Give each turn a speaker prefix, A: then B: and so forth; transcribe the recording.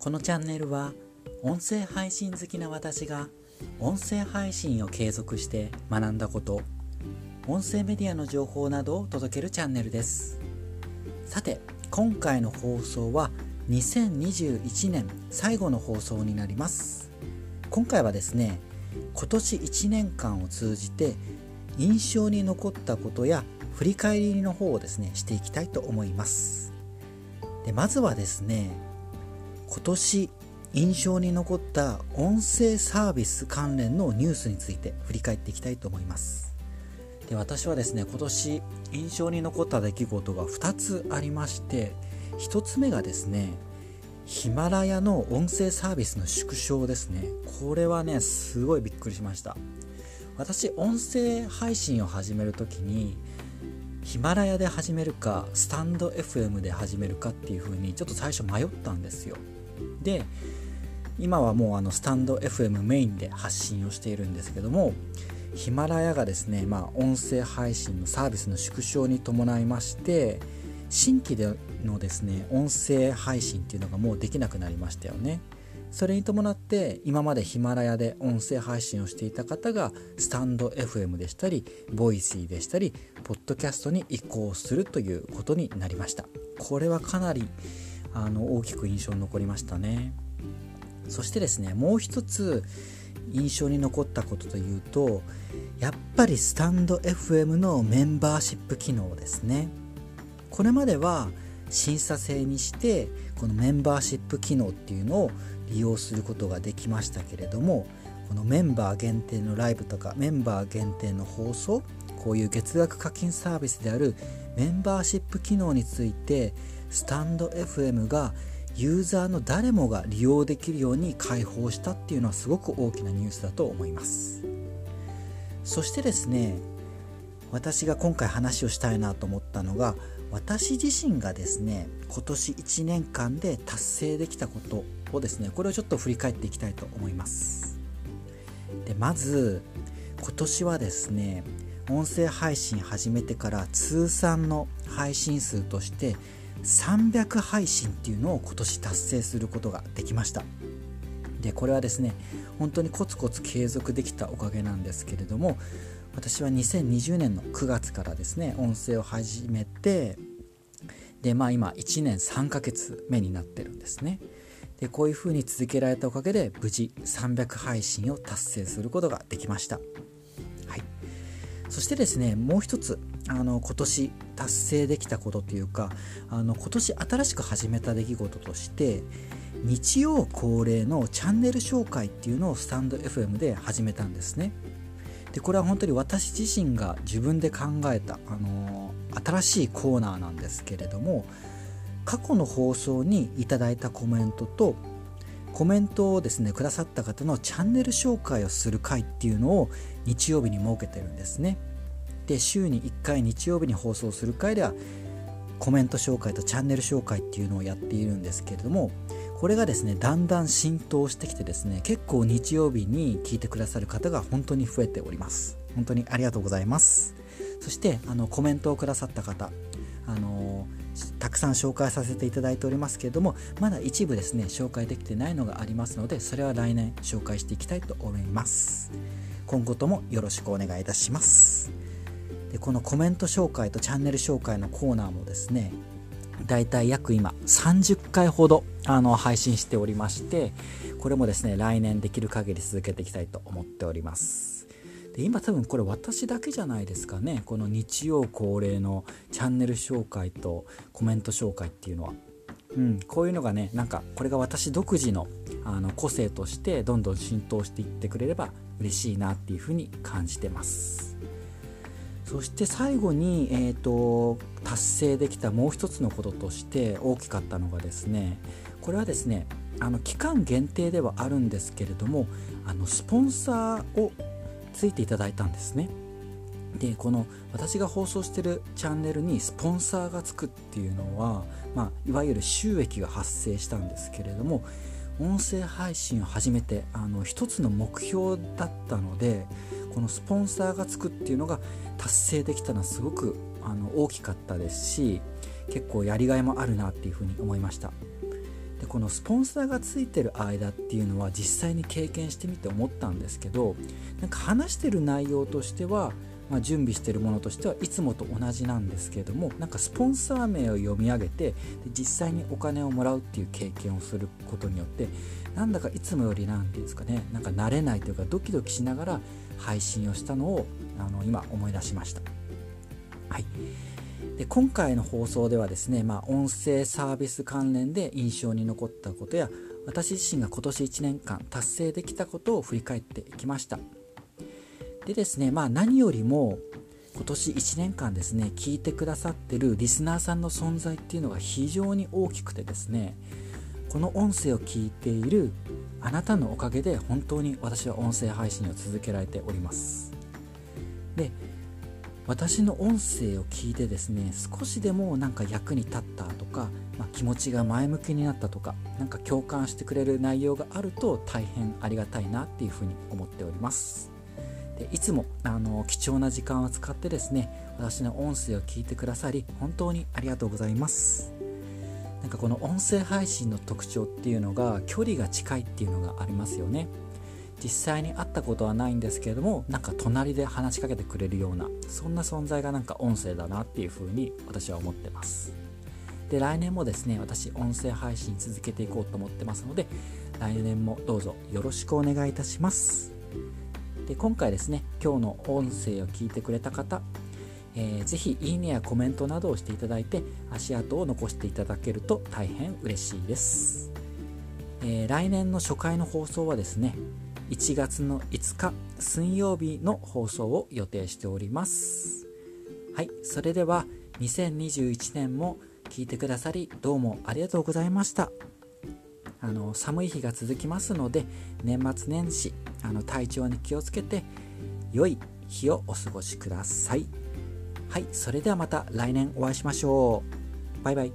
A: このチャンネルは音声配信好きな私が音声配信を継続して学んだこと音声メディアの情報などを届けるチャンネルです。さて今回の放送は2021年最後の放送になります。今回はですね今年1年間を通じて印象に残ったことや振り返りの方をですねしていきたいと思います。でまずはですね今年印象に残った音声サービス関連のニュースについて振り返っていきたいと思います。で私はですね今年印象に残った出来事が2つありまして1つ目がですねヒマラヤの音声サービスの縮小ですね。これはねすごいびっくりしました。私音声配信を始める時にヒマラヤで始めるかスタンド FM で始めるかっていう風にちょっと最初迷ったんですよ。で今はもうあのスタンド FM メインで発信をしているんですけどもヒマラヤがですね、まあ、音声配信のサービスの縮小に伴いまして新規でのですね音声配信っていうのがもうできなくなりましたよね。それに伴って今までヒマラヤで音声配信をしていた方がスタンド FM でしたりボイシーでしたりポッドキャストに移行するということになりました。これはかなりあの大きく印象に残りましたね。そしてですねもう一つ印象に残ったことというとやっぱりスタンド FM のメンバーシップ機能ですね。これまでは審査制にしてこのメンバーシップ機能っていうのを利用することができましたけれどもこのメンバー限定のライブとかメンバー限定の放送こういう月額課金サービスであるメンバーシップ機能についてスタンド FM がユーザーの誰もが利用できるように開放したっていうのはすごく大きなニュースだと思います。そしてですね私が今回話をしたいなと思ったのが私自身がですね今年1年間で達成できたことをですねこれをちょっと振り返っていきたいと思います。でまず今年はですね音声配信始めてから通算の配信数として300配信っていうのを今年達成することができました。でこれはですね本当にコツコツ継続できたおかげなんですけれども私は2020年の9月からですね音声を始めてでまあ今1年3ヶ月目になってるんですね。でこういう風に続けられたおかげで無事300配信を達成することができました。そしてですねもう一つあの今年達成できたことというかあの今年新しく始めた出来事として日曜恒例のチャンネル紹介っていうのをスタンド FM で始めたんですね。でこれは本当に私自身が自分で考えた、あの新しいコーナーなんですけれども過去の放送にいただいたコメントとコメントをですねくださった方のチャンネル紹介をする回っていうのを日曜日に設けてるんですね。で週に1回日曜日に放送する回ではコメント紹介とチャンネル紹介っていうのをやっているんですけれどもこれがですねだんだん浸透してきてですね結構日曜日に聞いてくださる方が本当に増えております。本当にありがとうございます。そしてあのコメントをくださった方あのたくさん紹介させていただいておりますけれどもまだ一部ですね紹介できてないのがありますのでそれは来年紹介していきたいと思います。今後ともよろしくお願いいたします。でこのコメント紹介とチャンネル紹介のコーナーもですねだいたい約今30回ほどあの配信しておりましてこれもですね来年できる限り続けていきたいと思っております。で今多分これ私だけじゃないですかね。この日曜恒例のチャンネル紹介とコメント紹介っていうのは。うん、こういうのがねなんかこれが私独自のあの個性としてどんどん浸透していってくれれば嬉しいなっていうふうに感じてます。そして最後に、えーと、達成できたもう一つのこととして大きかったのがですねこれはですねあの期間限定ではあるんですけれどもあのスポンサーをついていただいたんですね。でこの私が放送してるチャンネルにスポンサーがつくっていうのは、まあ、いわゆる収益が発生したんですけれども音声配信を始めてあの一つの目標だったのでこのスポンサーがつくっていうのが達成できたのはすごくあの大きかったですし結構やりがいもあるなっていうふうに思いました。でこのスポンサーがついてる間っていうのは実際に経験してみて思ったんですけどなんか話してる内容としてはまあ、準備してるものとしてはいつもと同じなんですけれどもなんかスポンサー名を読み上げてで実際にお金をもらうっていう経験をすることによってなんだかいつもよりなんていうんですかねなんか慣れないというかドキドキしながら配信をしたのをあの今思い出しました。はいで今回の放送ではですね、まあ、音声サービス関連で印象に残ったことや私自身が今年1年間達成できたことを振り返っていきました。でですね、まあ、何よりも今年1年間ですね聞いてくださってるリスナーさんの存在っていうのが非常に大きくてですねこの音声を聞いているあなたのおかげで本当に私は音声配信を続けられております。で私の音声を聞いてですね少しでもなんか役に立ったとか、まあ、気持ちが前向きになったとか何か共感してくれる内容があると大変ありがたいなっていうふうに思っております。でいつもあの貴重な時間を使ってですね私の音声を聞いてくださり本当にありがとうございます。なんかこの音声配信の特徴っていうのが距離が近いっていうのがありますよね。実際に会ったことはないんですけれどもなんか隣で話しかけてくれるようなそんな存在がなんか音声だなっていうふうに私は思ってます。で来年もですね私音声配信続けていこうと思ってますので来年もどうぞよろしくお願いいたします。で今回ですね今日の音声を聞いてくれた方えー、ぜひいいねやコメントなどをしていただいて足跡を残していただけると大変嬉しいです、えー、来年の初回の放送はですね1月の5日水曜日の放送を予定しております。はいそれでは2021年も聞いてくださりどうもありがとうございました。あの寒い日が続きますので年末年始あの体調に気をつけて良い日をお過ごしください。はいそれではまた来年お会いしましょう。バイバイ。